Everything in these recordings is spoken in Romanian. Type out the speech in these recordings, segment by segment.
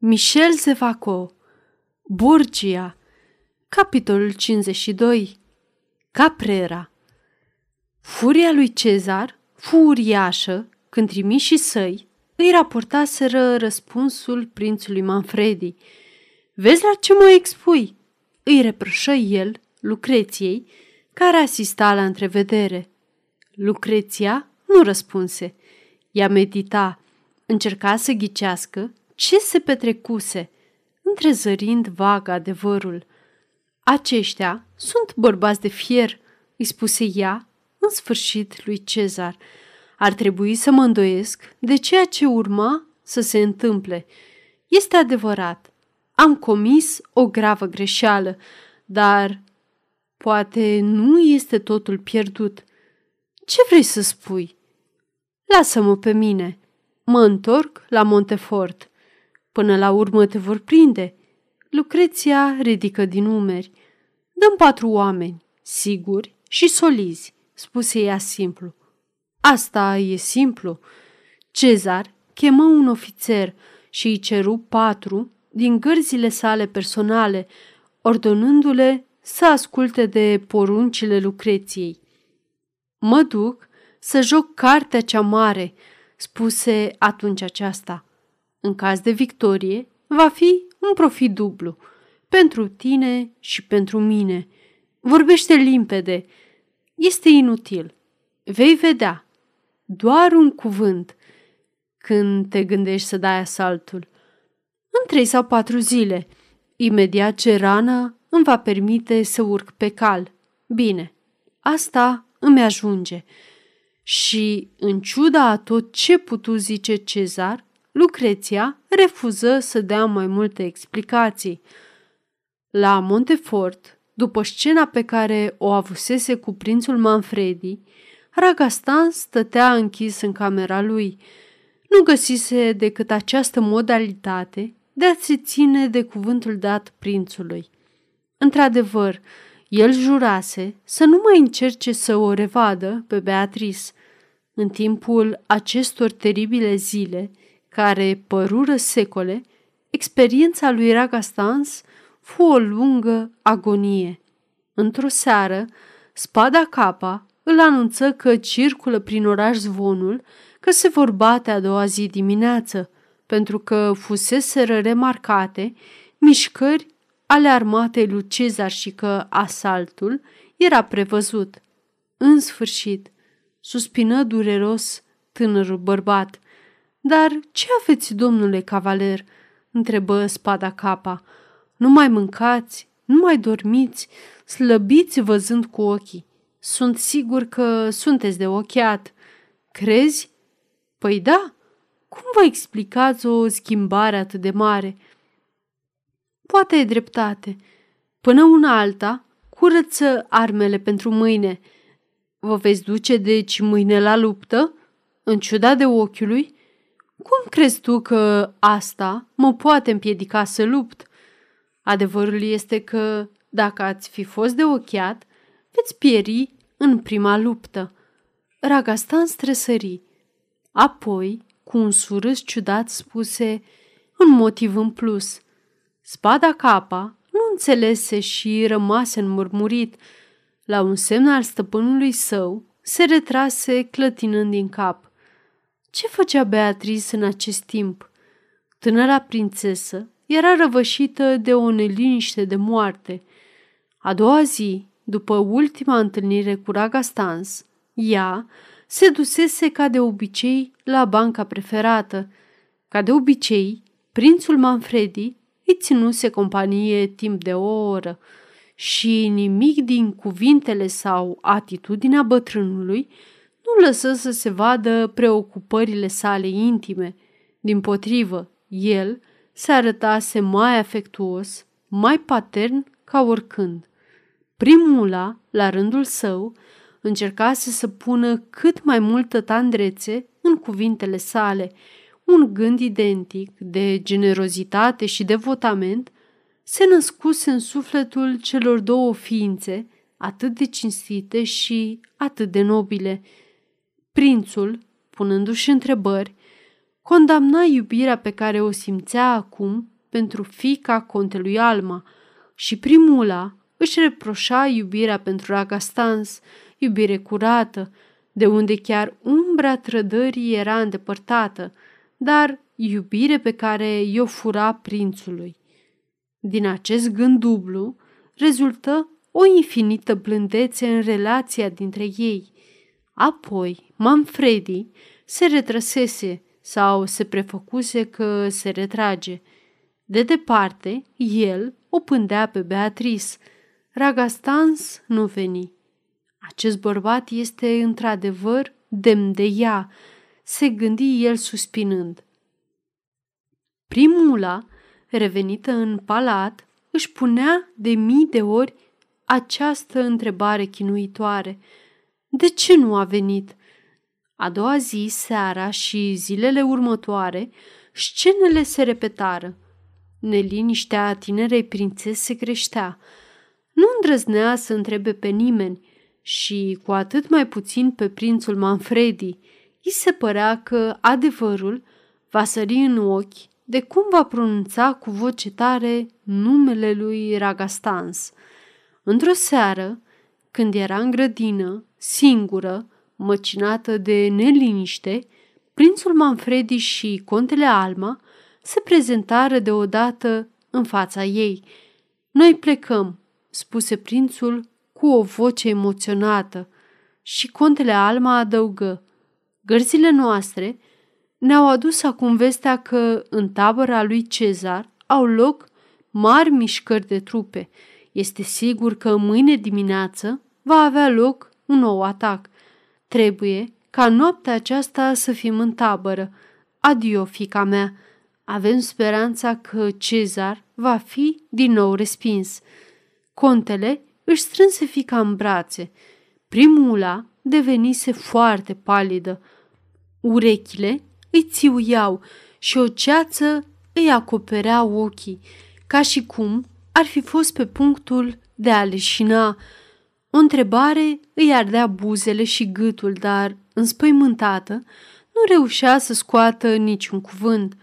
Michel Zevaco Burgia Capitolul 52 Caprera Furia lui Cezar fu uriașă când trimișii săi îi raportaseră răspunsul prințului Manfredi. Vezi la ce mă expui?" îi reproșă el Lucreției, care asista la întrevedere. Lucreția nu răspunse. Ea medita, încerca să ghicească ce se petrecuse, întrezărind vag adevărul. Aceștia sunt bărbați de fier, îi spuse ea în sfârșit lui Cezar. Ar trebui să mă îndoiesc de ceea ce urma să se întâmple. Este adevărat, am comis o gravă greșeală, dar poate nu este totul pierdut. Ce vrei să spui? Lasă-mă pe mine. Mă întorc la Montefort. Până la urmă te vor prinde. Lucreția ridică din umeri. Dăm patru oameni, siguri și solizi, spuse ea simplu. Asta e simplu. Cezar chemă un ofițer și îi ceru patru din gărzile sale personale, ordonându-le să asculte de poruncile Lucreției. Mă duc să joc cartea cea mare, spuse atunci aceasta. În caz de victorie, va fi un profit dublu, pentru tine și pentru mine. Vorbește limpede. Este inutil. Vei vedea. Doar un cuvânt când te gândești să dai asaltul. În trei sau patru zile, imediat ce rana îmi va permite să urc pe cal. Bine, asta îmi ajunge. Și, în ciuda a tot ce putu zice Cezar, Lucreția refuză să dea mai multe explicații. La Montefort, după scena pe care o avusese cu prințul Manfredi, Ragastan stătea închis în camera lui. Nu găsise decât această modalitate de a se ține de cuvântul dat prințului. Într-adevăr, el jurase să nu mai încerce să o revadă pe Beatrice. În timpul acestor teribile zile, care părură secole, experiența lui Ragastans fu o lungă agonie. Într-o seară, spada capa îl anunță că circulă prin oraș zvonul că se vor bate a doua zi dimineață, pentru că fuseseră remarcate mișcări ale armatei lui Cezar și că asaltul era prevăzut. În sfârșit, suspină dureros tânărul bărbat – dar ce aveți, domnule cavaler?" întrebă spada capa. Nu mai mâncați, nu mai dormiți, slăbiți văzând cu ochii. Sunt sigur că sunteți de ochiat. Crezi? Păi da. Cum vă explicați o schimbare atât de mare? Poate e dreptate. Până una alta, curăță armele pentru mâine. Vă veți duce deci mâine la luptă? În ciuda de ochiului? Cum crezi tu că asta mă poate împiedica să lupt? Adevărul este că, dacă ați fi fost de ochiat, veți pieri în prima luptă. Ragastan stresări. Apoi, cu un surâs ciudat, spuse un motiv în plus. Spada capa nu înțelese și rămase înmurmurit. La un semn al stăpânului său, se retrase clătinând din cap. Ce făcea Beatrice în acest timp? Tânăra prințesă era răvășită de o neliniște de moarte. A doua zi, după ultima întâlnire cu Raga Stans, ea se dusese ca de obicei la banca preferată. Ca de obicei, prințul Manfredi îi ținuse companie timp de o oră și nimic din cuvintele sau atitudinea bătrânului nu lăsă să se vadă preocupările sale intime. Din potrivă, el se arătase mai afectuos, mai patern ca oricând. Primula, la rândul său, încercase să pună cât mai multă tandrețe în cuvintele sale, un gând identic de generozitate și devotament se născuse în sufletul celor două ființe atât de cinstite și atât de nobile – Prințul, punându-și întrebări, condamna iubirea pe care o simțea acum pentru fica contelui Alma și primula își reproșa iubirea pentru Ragastans, iubire curată, de unde chiar umbra trădării era îndepărtată, dar iubire pe care i-o fura prințului. Din acest gând dublu rezultă o infinită blândețe în relația dintre ei. Apoi, Manfredi se retrăsese sau se prefăcuse că se retrage. De departe, el o pândea pe Beatrice. Ragastans nu veni. Acest bărbat este într-adevăr demn de ea, se gândi el suspinând. Primula, revenită în palat, își punea de mii de ori această întrebare chinuitoare. De ce nu a venit? A doua zi, seara și zilele următoare, scenele se repetară. Neliniștea tinerei prințese creștea. Nu îndrăznea să întrebe pe nimeni și cu atât mai puțin pe prințul Manfredi. I se părea că adevărul va sări în ochi de cum va pronunța cu voce tare numele lui Ragastans. Într-o seară, când era în grădină, singură, măcinată de neliniște, prințul Manfredi și contele Alma se prezentară deodată în fața ei. Noi plecăm, spuse prințul cu o voce emoționată și contele Alma adăugă. Gărzile noastre ne-au adus acum vestea că în tabăra lui Cezar au loc mari mișcări de trupe. Este sigur că mâine dimineață va avea loc un nou atac. Trebuie ca noaptea aceasta să fim în tabără. Adio, fica mea! Avem speranța că Cezar va fi din nou respins. Contele își strânse fica în brațe. Primula devenise foarte palidă. Urechile îi țiuiau și o ceață îi acoperea ochii, ca și cum ar fi fost pe punctul de a leșina. O întrebare îi ardea buzele și gâtul, dar, înspăimântată, nu reușea să scoată niciun cuvânt.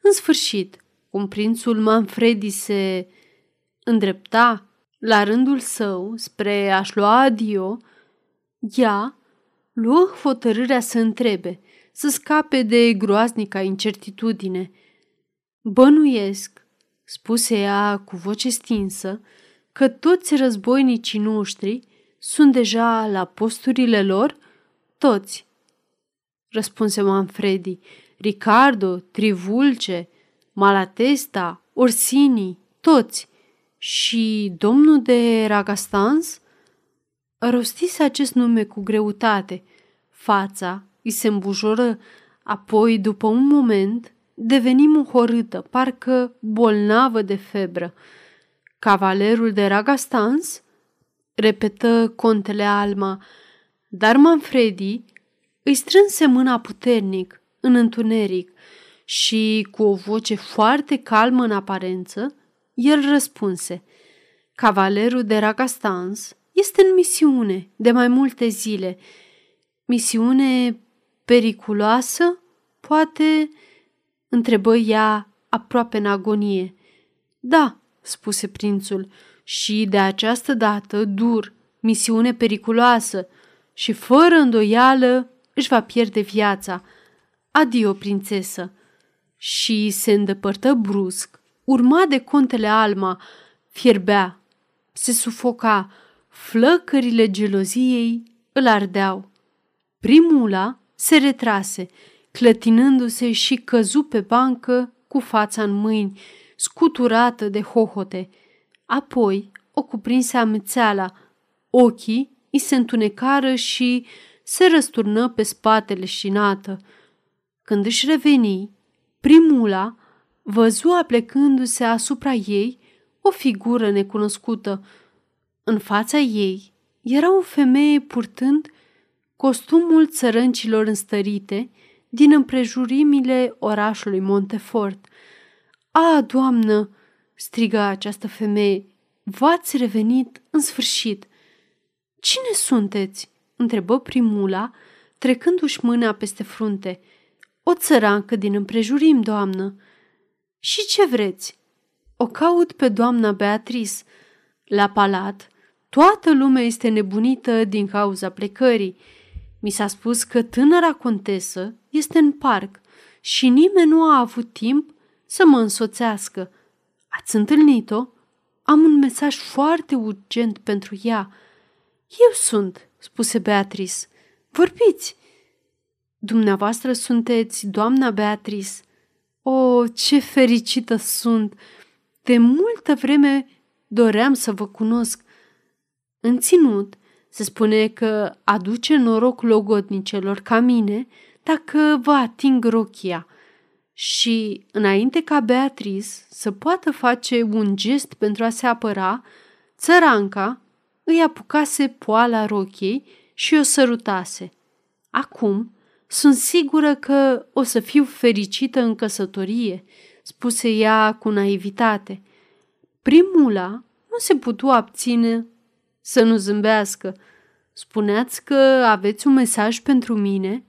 În sfârșit, cum prințul Manfredi se îndrepta la rândul său spre a-și lua adio, ea luă hotărârea să întrebe, să scape de groaznica incertitudine. Bănuiesc, spuse ea cu voce stinsă, că toți războinicii noștri sunt deja la posturile lor? Toți, răspunse Manfredi, Ricardo, Trivulce, Malatesta, Orsini, toți. Și domnul de Ragastans? Rostise acest nume cu greutate. Fața îi se îmbujoră, apoi, după un moment, deveni muhorâtă, parcă bolnavă de febră. Cavalerul de Ragastans? repetă contele Alma, dar Manfredi îi strânse mâna puternic în întuneric și, cu o voce foarte calmă în aparență, el răspunse Cavalerul de Ragastans este în misiune de mai multe zile. Misiune periculoasă? Poate, întrebă ea aproape în agonie. Da, spuse prințul, și de această dată dur, misiune periculoasă și fără îndoială își va pierde viața. Adio, prințesă! Și se îndepărtă brusc, urma de contele Alma, fierbea, se sufoca, flăcările geloziei îl ardeau. Primula se retrase, clătinându-se și căzu pe bancă cu fața în mâini, scuturată de hohote. Apoi o cuprinse amețeala, ochii îi se întunecară și se răsturnă pe spatele șinată. Când își reveni, primula văzu aplecându-se asupra ei o figură necunoscută. În fața ei era o femeie purtând costumul țărâncilor înstărite din împrejurimile orașului Montefort. A, doamnă!" strigă această femeie. V-ați revenit în sfârșit. Cine sunteți? întrebă primula, trecându-și mâna peste frunte. O țărancă din împrejurim, doamnă. Și ce vreți? O caut pe doamna Beatrice. La palat, toată lumea este nebunită din cauza plecării. Mi s-a spus că tânăra contesă este în parc și nimeni nu a avut timp să mă însoțească. Ați întâlnit-o? Am un mesaj foarte urgent pentru ea. Eu sunt, spuse Beatrice. Vorbiți! Dumneavoastră sunteți doamna Beatrice. O, ce fericită sunt! De multă vreme doream să vă cunosc. În ținut, se spune că aduce noroc logodnicelor ca mine dacă vă ating rochia. Și, înainte ca Beatrice să poată face un gest pentru a se apăra, țăranca îi apucase poala rochiei și o sărutase. Acum, sunt sigură că o să fiu fericită în căsătorie, spuse ea cu naivitate. Primula nu se putu abține să nu zâmbească. Spuneați că aveți un mesaj pentru mine?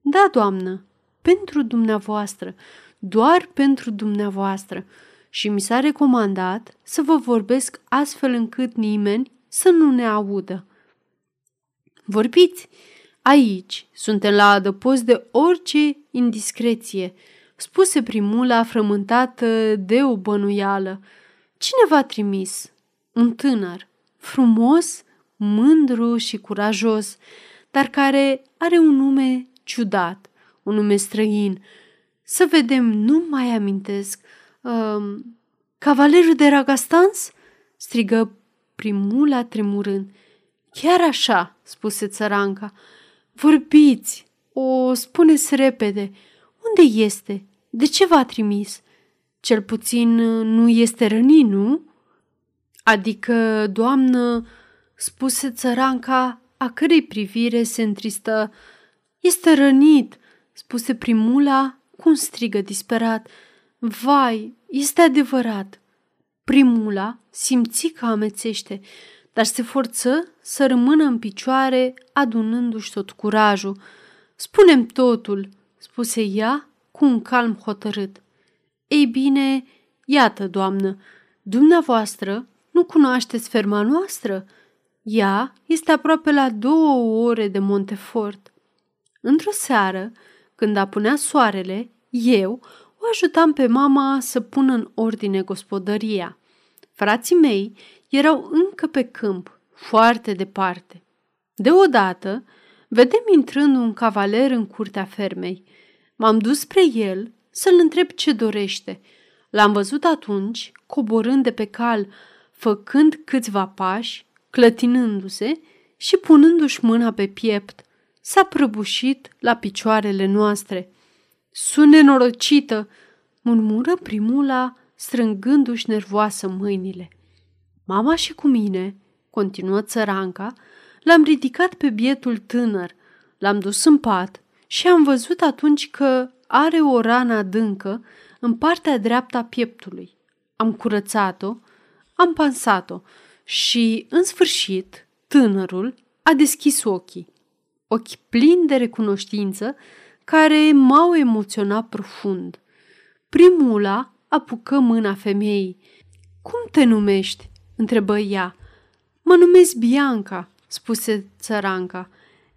Da, doamnă, pentru dumneavoastră, doar pentru dumneavoastră. Și mi s-a recomandat să vă vorbesc astfel încât nimeni să nu ne audă. Vorbiți! Aici suntem la adăpost de orice indiscreție, spuse primula frământată de o bănuială. Cine v-a trimis? Un tânăr, frumos, mândru și curajos, dar care are un nume ciudat, un nume străin. Să vedem, nu mai amintesc. Um, Cavalerul de Ragastans? strigă primula tremurând. Chiar așa, spuse țăranca. Vorbiți, o spuneți repede. Unde este? De ce v-a trimis? Cel puțin nu este rănit, nu? Adică, doamnă, spuse țăranca, a cărei privire se întristă. Este rănit, spuse primula cu un strigă disperat. Vai, este adevărat. Primula simți că amețește, dar se forță să rămână în picioare, adunându-și tot curajul. Spunem totul, spuse ea cu un calm hotărât. Ei bine, iată, doamnă, dumneavoastră nu cunoașteți ferma noastră? Ea este aproape la două ore de Montefort. Într-o seară, când apunea soarele, eu o ajutam pe mama să pună în ordine gospodăria. Frații mei erau încă pe câmp, foarte departe. Deodată, vedem intrând un cavaler în curtea fermei. M-am dus spre el să-l întreb ce dorește. L-am văzut atunci, coborând de pe cal, făcând câțiva pași, clătinându-se și punându-și mâna pe piept. S-a prăbușit la picioarele noastre. Sunt nenorocită, murmură primula, strângându-și nervoasă mâinile. Mama și cu mine, continuă țăranca, l-am ridicat pe bietul tânăr, l-am dus în pat și am văzut atunci că are o rană adâncă în partea dreaptă a pieptului. Am curățat-o, am pansat-o și, în sfârșit, tânărul a deschis ochii. Ochi plini de recunoștință care m-au emoționat profund. Primula apucă mâna femeii. Cum te numești?" întrebă ea. Mă numesc Bianca," spuse țăranca.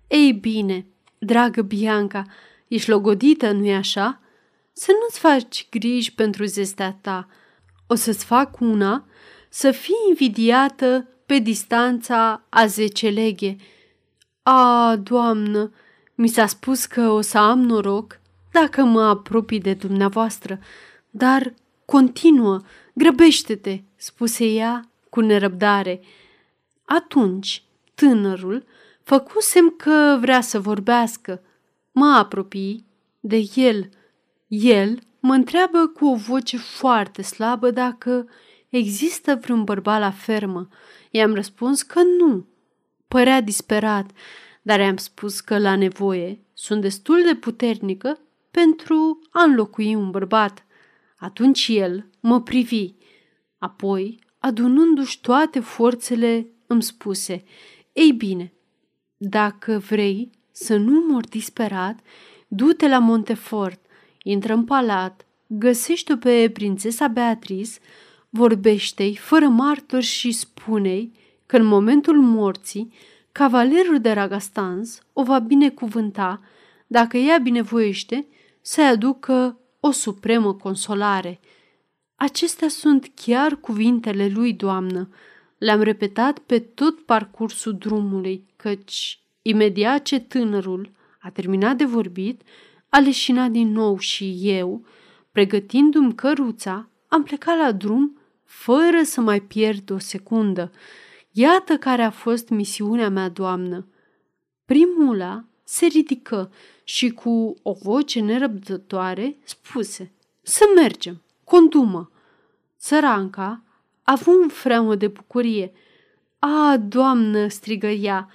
Ei bine, dragă Bianca, ești logodită, nu-i așa? Să nu-ți faci griji pentru zestea ta. O să-ți fac una să fii invidiată pe distanța a zece leghe. A, doamnă, mi s-a spus că o să am noroc dacă mă apropii de dumneavoastră, dar continuă, grăbește-te, spuse ea cu nerăbdare. Atunci, tânărul făcu semn că vrea să vorbească. Mă apropii de el. El mă întreabă cu o voce foarte slabă dacă există vreun bărbat la fermă. I-am răspuns că nu. Părea disperat, dar i-am spus că la nevoie sunt destul de puternică pentru a înlocui un bărbat. Atunci el mă privi. Apoi, adunându-și toate forțele, îmi spuse, Ei bine, dacă vrei să nu mor disperat, du-te la Montefort, intră în palat, găsește-o pe prințesa Beatrice, vorbește-i fără martori și spune că în momentul morții, cavalerul de Ragastans o va binecuvânta dacă ea binevoiește să-i aducă o supremă consolare. Acestea sunt chiar cuvintele lui, doamnă. Le-am repetat pe tot parcursul drumului, căci imediat ce tânărul a terminat de vorbit, a leșinat din nou și eu, pregătindu-mi căruța, am plecat la drum fără să mai pierd o secundă. Iată care a fost misiunea mea, doamnă. Primula se ridică și cu o voce nerăbdătoare spuse Să mergem, condumă. Țăranca a avut un freamă de bucurie. A, doamnă, strigă ea,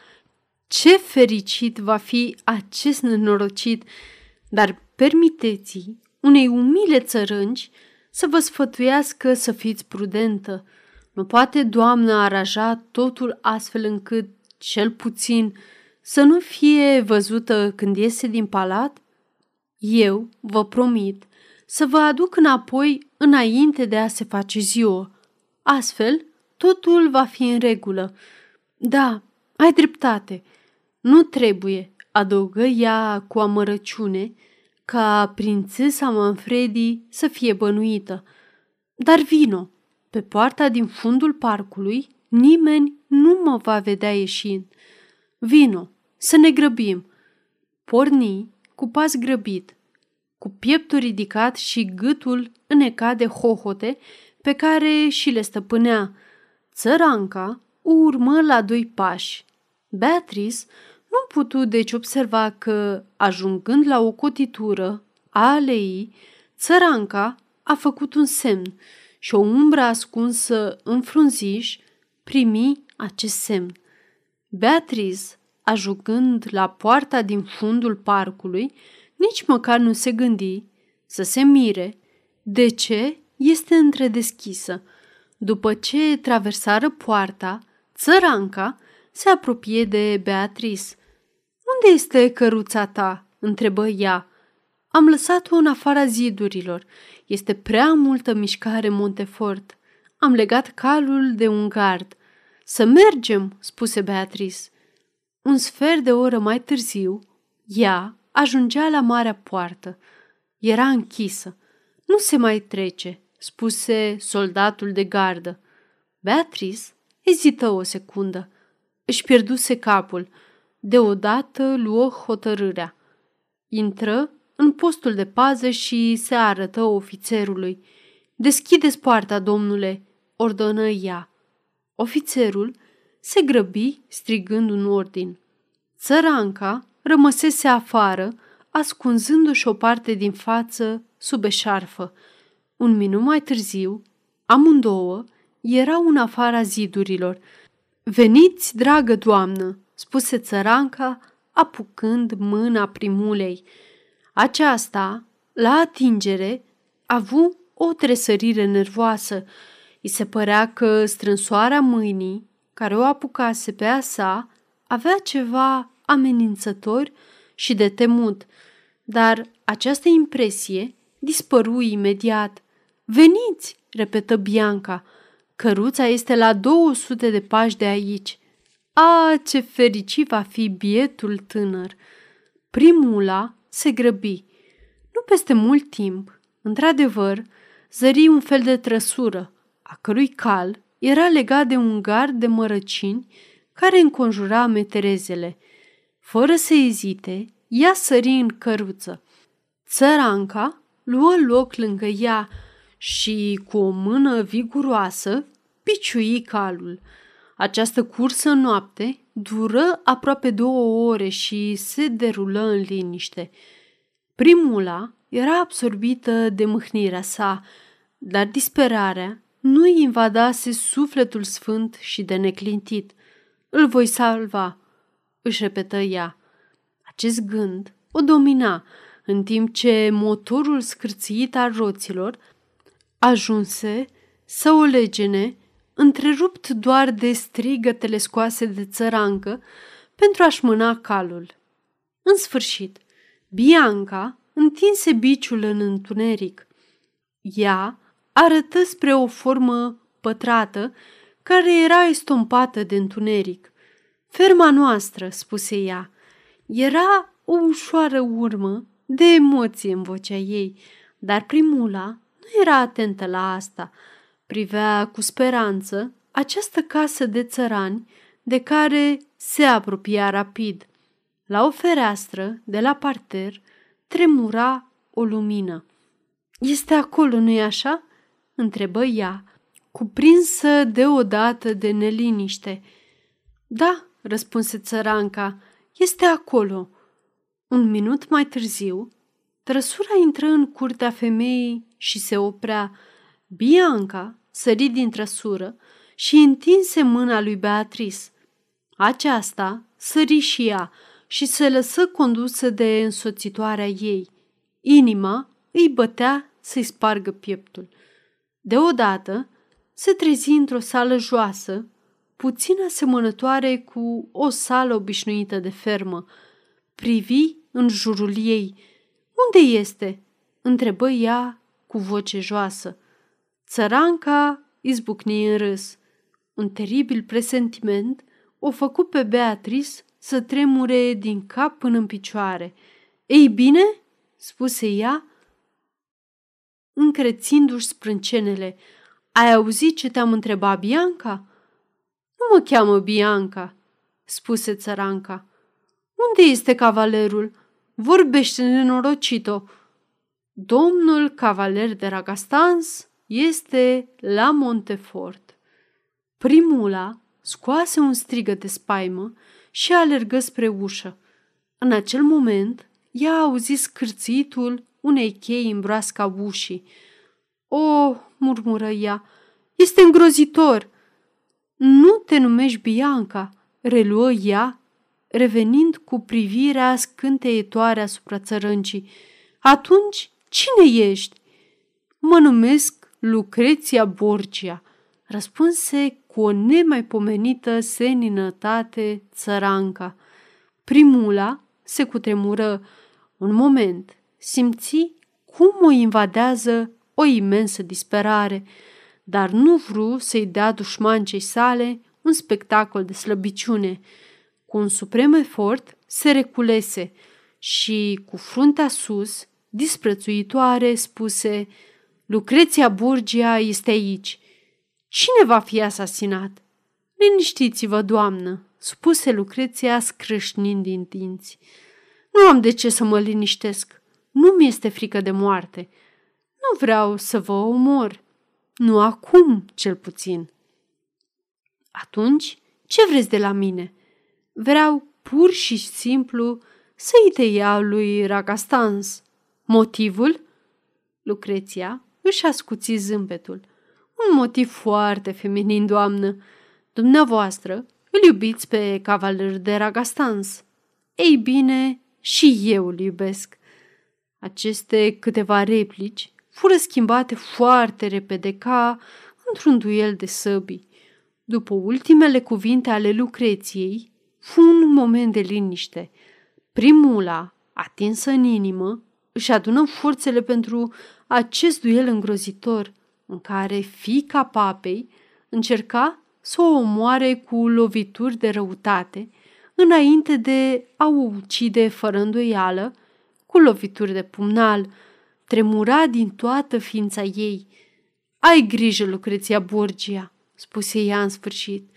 ce fericit va fi acest nenorocit, dar permiteți unei umile țărânci să vă sfătuiască să fiți prudentă. Nu poate doamna araja totul astfel încât, cel puțin, să nu fie văzută când iese din palat? Eu vă promit să vă aduc înapoi înainte de a se face ziua. Astfel, totul va fi în regulă. Da, ai dreptate. Nu trebuie, adăugă ea cu amărăciune, ca prințesa Manfredi să fie bănuită. Dar vino, pe poarta din fundul parcului nimeni nu mă va vedea ieșind. Vino, să ne grăbim. Porni cu pas grăbit, cu pieptul ridicat și gâtul înecat de hohote pe care și le stăpânea. Țăranca urmă la doi pași. Beatrice nu putu deci observa că, ajungând la o cotitură a aleii, țăranca a făcut un semn și o umbră ascunsă în frunziș primi acest semn. Beatrice, ajungând la poarta din fundul parcului, nici măcar nu se gândi să se mire de ce este întredeschisă. După ce traversară poarta, țăranca se apropie de Beatrice. Unde este căruța ta?" întrebă ea. Am lăsat-o în afara zidurilor. Este prea multă mișcare Montefort. Am legat calul de un gard. Să mergem, spuse Beatrice. Un sfert de oră mai târziu, ea ajungea la marea poartă. Era închisă. Nu se mai trece, spuse soldatul de gardă. Beatrice ezită o secundă. Își pierduse capul. Deodată luă hotărârea. Intră în postul de pază și se arătă ofițerului. Deschideți poarta, domnule, ordonă ea. Ofițerul se grăbi strigând un ordin. Țăranca rămăsese afară, ascunzându-și o parte din față sub eșarfă. Un minut mai târziu, amândouă erau în afara zidurilor. Veniți, dragă doamnă, spuse țăranca, apucând mâna primulei. Aceasta, la atingere, a avut o tresărire nervoasă. I se părea că strânsoarea mâinii, care o apucase pe a sa, avea ceva amenințător și de temut, dar această impresie dispăru imediat. Veniți, repetă Bianca, căruța este la 200 de pași de aici. A, ce fericit va fi bietul tânăr! Primula se grăbi. Nu peste mult timp, într-adevăr, zări un fel de trăsură, a cărui cal era legat de un gard de mărăcini care înconjura meterezele. Fără să ezite, ea sări în căruță. Țăranca luă loc lângă ea și, cu o mână viguroasă, piciui calul. Această cursă noapte dură aproape două ore și se derulă în liniște. Primula era absorbită de mâhnirea sa, dar disperarea nu îi invadase sufletul sfânt și de neclintit. Îl voi salva, își repetă ea. Acest gând o domina, în timp ce motorul scârțit al roților ajunse să o legene întrerupt doar de strigătele scoase de țărancă pentru a-și mâna calul. În sfârșit, Bianca întinse biciul în întuneric. Ea arătă spre o formă pătrată care era estompată de întuneric. Ferma noastră, spuse ea, era o ușoară urmă de emoție în vocea ei, dar primula nu era atentă la asta. Privea cu speranță această casă de țărani de care se apropia rapid. La o fereastră de la parter tremura o lumină. Este acolo, nu-i așa?" întrebă ea, cuprinsă deodată de neliniște. Da, răspunse țăranca, este acolo. Un minut mai târziu, trăsura intră în curtea femeii și se oprea. Bianca sări din trăsură și întinse mâna lui Beatrice. Aceasta sări și ea și se lăsă condusă de însoțitoarea ei. Inima îi bătea să-i spargă pieptul. Deodată se trezi într-o sală joasă, puțin asemănătoare cu o sală obișnuită de fermă. Privi în jurul ei. Unde este?" întrebă ea cu voce joasă. Țăranca izbucni în râs. Un teribil presentiment o făcu pe Beatrice să tremure din cap până în picioare. Ei bine?" spuse ea, încrețindu-și sprâncenele. Ai auzit ce te-am întrebat, Bianca?" Nu mă cheamă Bianca," spuse țăranca. Unde este cavalerul? Vorbește nenorocito." Domnul cavaler de Ragastans este la Montefort. Primula scoase un strigă de spaimă și alergă spre ușă. În acel moment, ea a auzit scârțitul unei chei în broasca ușii. O, murmură ea, este îngrozitor! Nu te numești Bianca, reluă ea, revenind cu privirea scânteietoare asupra țărâncii. Atunci, cine ești? Mă numesc Lucreția Borgia, răspunse cu o nemaipomenită seninătate țăranca. Primula se cutremură. Un moment, simți cum o invadează o imensă disperare, dar nu vru să-i dea dușmancei sale un spectacol de slăbiciune. Cu un suprem efort se reculese și, cu fruntea sus, disprețuitoare, spuse Lucreția Burgia este aici. Cine va fi asasinat? Liniștiți-vă, doamnă, spuse Lucreția scrâșnind din dinți. Nu am de ce să mă liniștesc. Nu mi este frică de moarte. Nu vreau să vă omor. Nu acum, cel puțin. Atunci, ce vreți de la mine? Vreau pur și simplu să-i te iau lui Ragastans. Motivul? Lucreția își ascuți zâmbetul. Un motiv foarte feminin, doamnă. Dumneavoastră îl iubiți pe cavaler de Ragastans. Ei bine, și eu îl iubesc. Aceste câteva replici fură schimbate foarte repede ca într-un duel de săbii. După ultimele cuvinte ale Lucreției, fu un moment de liniște. Primula, atinsă în inimă, își adună forțele pentru acest duel îngrozitor, în care fica papei încerca să o omoare cu lovituri de răutate, înainte de a o ucide fără îndoială, cu lovituri de pumnal, tremura din toată ființa ei. Ai grijă, Lucreția Borgia, spuse ea în sfârșit.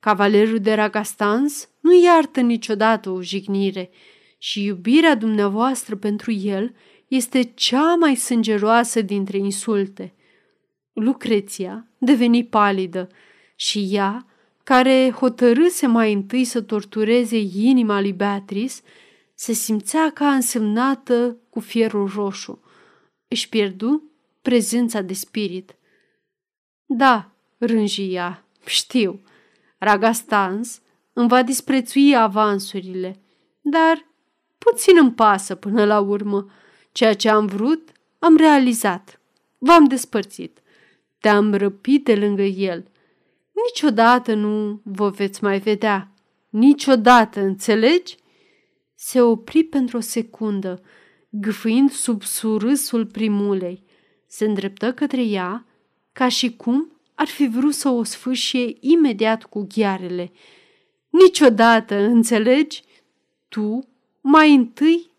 Cavalerul de Ragastans nu iartă niciodată o jignire și iubirea dumneavoastră pentru el este cea mai sângeroasă dintre insulte. Lucreția deveni palidă și ea, care hotărâse mai întâi să tortureze inima lui Beatrice, se simțea ca însemnată cu fierul roșu. Își pierdu prezența de spirit. Da, rânji ea, știu, Ragastans îmi va disprețui avansurile, dar puțin îmi pasă până la urmă. Ceea ce am vrut, am realizat. V-am despărțit. Te-am răpit de lângă el. Niciodată nu vă veți mai vedea. Niciodată, înțelegi? se opri pentru o secundă, gâfâind sub surâsul primulei. Se îndreptă către ea, ca și cum ar fi vrut să o sfâșie imediat cu ghearele. Niciodată, înțelegi? Tu, mai întâi,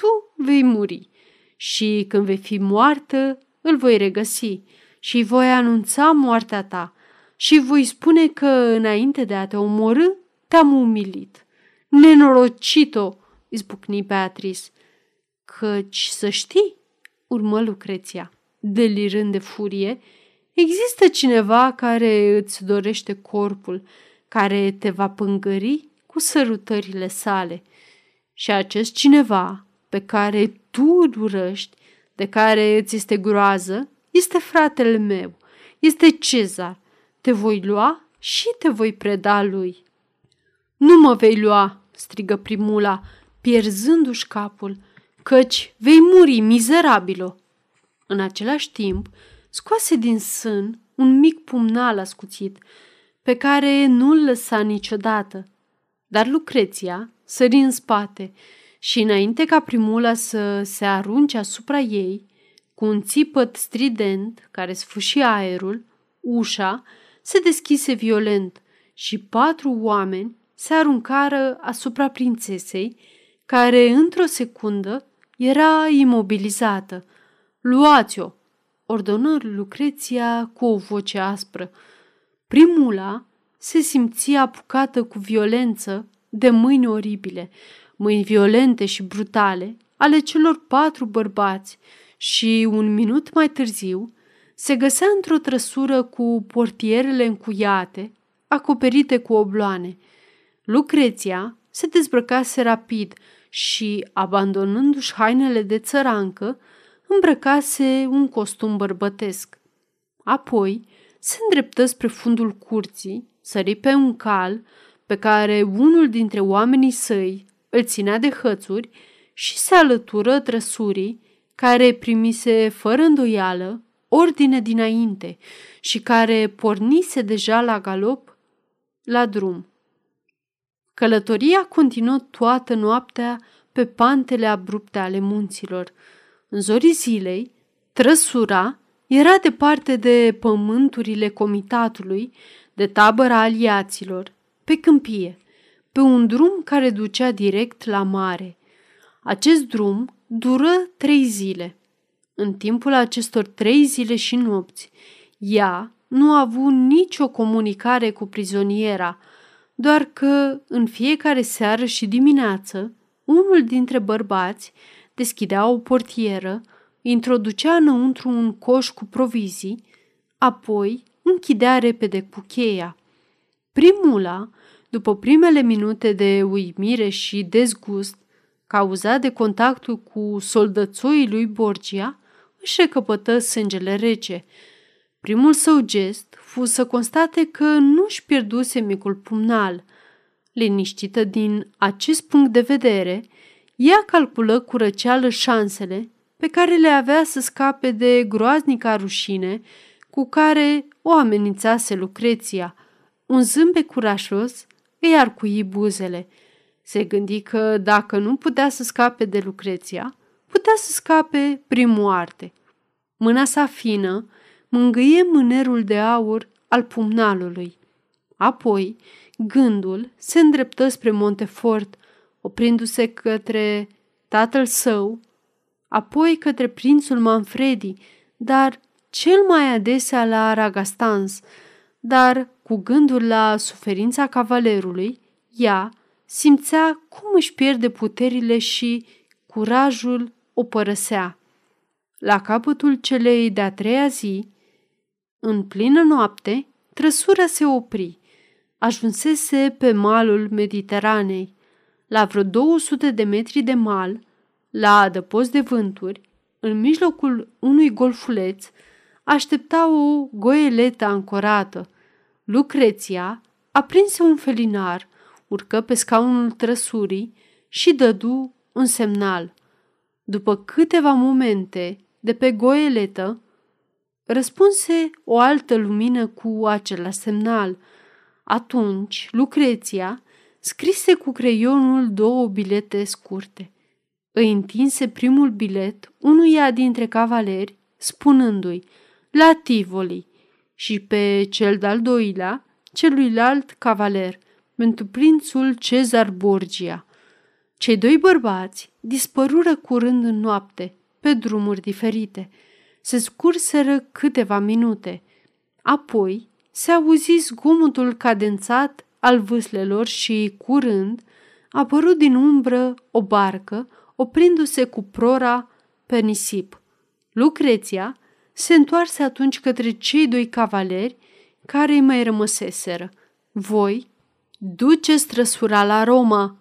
tu vei muri și când vei fi moartă, îl voi regăsi și voi anunța moartea ta și voi spune că, înainte de a te omorâ, te-am umilit. Nenorocito, izbucni Beatrice. Căci să știi, urmă Lucreția, delirând de furie, există cineva care îți dorește corpul, care te va pângări cu sărutările sale. Și acest cineva pe care tu îl urăști, de care îți este groază, este fratele meu, este Cezar. Te voi lua și te voi preda lui. Nu mă vei lua, strigă primula, pierzându-și capul, căci vei muri, mizerabilo. În același timp, scoase din sân un mic pumnal ascuțit, pe care nu-l lăsa niciodată. Dar Lucreția sări în spate și înainte ca primula să se arunce asupra ei, cu un țipăt strident care sfâșie aerul, ușa se deschise violent și patru oameni se aruncară asupra prințesei, care într-o secundă era imobilizată. Luați-o! ordonă Lucreția cu o voce aspră. Primula se simția apucată cu violență de mâini oribile, mâini violente și brutale ale celor patru bărbați și un minut mai târziu se găsea într-o trăsură cu portierele încuiate, acoperite cu obloane. Lucreția se dezbrăcase rapid și, abandonându-și hainele de țărancă, îmbrăcase un costum bărbătesc. Apoi se îndreptă spre fundul curții, sări pe un cal pe care unul dintre oamenii săi îl ținea de hățuri și se alătură trăsurii care primise fără îndoială ordine dinainte și care pornise deja la galop la drum. Călătoria continuă toată noaptea pe pantele abrupte ale munților. În zorii zilei, trăsura era departe de pământurile comitatului, de tabăra aliaților, pe câmpie, pe un drum care ducea direct la mare. Acest drum dură trei zile. În timpul acestor trei zile și nopți, ea nu a avut nicio comunicare cu prizoniera, doar că în fiecare seară și dimineață, unul dintre bărbați deschidea o portieră, introducea înăuntru un coș cu provizii, apoi închidea repede cu cheia. Primula după primele minute de uimire și dezgust cauzat de contactul cu soldățoii lui Borgia, își recăpătă sângele rece. Primul său gest fu să constate că nu-și pierduse micul pumnal. Liniștită din acest punct de vedere, ea calculă cu răceală șansele pe care le avea să scape de groaznica rușine cu care o amenințase Lucreția. Un zâmbet curajos îi arcui buzele. Se gândi că dacă nu putea să scape de Lucreția, putea să scape prin moarte. Mâna sa fină mângâie mânerul de aur al pumnalului. Apoi, gândul se îndreptă spre Montefort, oprindu-se către tatăl său, apoi către prințul Manfredi, dar cel mai adesea la Ragastans, dar cu gândul la suferința cavalerului, ea simțea cum își pierde puterile și curajul o părăsea. La capătul celei de-a treia zi, în plină noapte, trăsura se opri. Ajunsese pe malul Mediteranei. La vreo 200 de metri de mal, la adăpost de vânturi, în mijlocul unui golfuleț, aștepta o goeletă ancorată – Lucreția aprinse un felinar, urcă pe scaunul trăsurii și dădu un semnal. După câteva momente de pe goeletă, răspunse o altă lumină cu același semnal. Atunci, Lucreția scrise cu creionul două bilete scurte. Îi întinse primul bilet unuia dintre cavaleri, spunându-i, la Tivoli, și pe cel de-al doilea, celuilalt cavaler, pentru prințul Cezar Borgia. Cei doi bărbați dispărură curând în noapte, pe drumuri diferite. Se scurseră câteva minute. Apoi se auzi zgomotul cadențat al vâslelor și, curând, a apărut din umbră o barcă, oprindu-se cu prora pe nisip. Lucreția se întoarse atunci către cei doi cavaleri care îi mai rămăseseră. Voi duceți trăsura la Roma,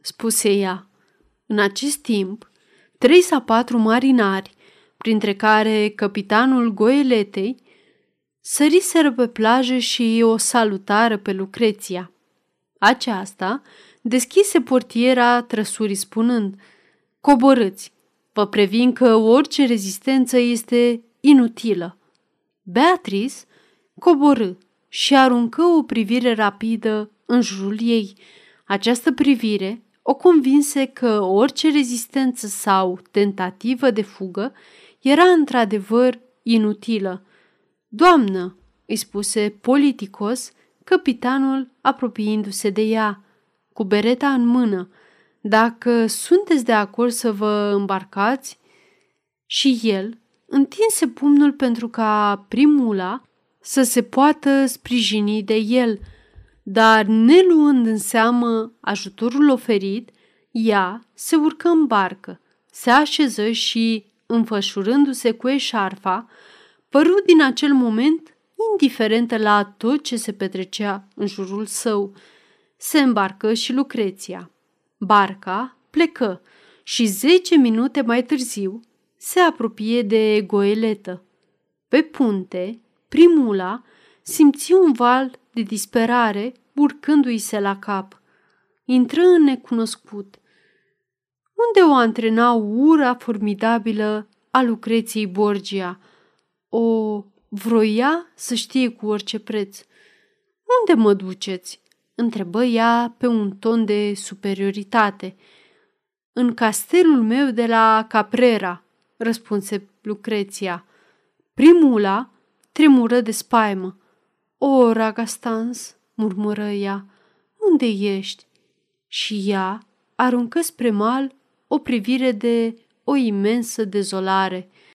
spuse ea. În acest timp, trei sau patru marinari, printre care capitanul Goeletei, săriseră pe plajă și o salutară pe Lucreția. Aceasta deschise portiera trăsurii spunând, Coborâți, vă previn că orice rezistență este inutilă. Beatrice coborâ și aruncă o privire rapidă în jurul ei. Această privire o convinse că orice rezistență sau tentativă de fugă era într-adevăr inutilă. Doamnă, îi spuse politicos capitanul apropiindu-se de ea, cu bereta în mână, dacă sunteți de acord să vă îmbarcați? Și el întinse pumnul pentru ca primula să se poată sprijini de el, dar neluând în seamă ajutorul oferit, ea se urcă în barcă, se așeză și, înfășurându-se cu eșarfa, păru din acel moment indiferentă la tot ce se petrecea în jurul său. Se îmbarcă și Lucreția. Barca plecă și zece minute mai târziu se apropie de goeletă. Pe punte, primula simți un val de disperare urcându-i se la cap. Intră în necunoscut. Unde o antrena ura formidabilă a Lucreției Borgia? O vroia să știe cu orice preț. Unde mă duceți?" Întrebă ea pe un ton de superioritate. În castelul meu de la Caprera, răspunse Lucreția. Primula tremură de spaimă. O, Ragastans, murmură ea, unde ești? Și ea aruncă spre mal o privire de o imensă dezolare.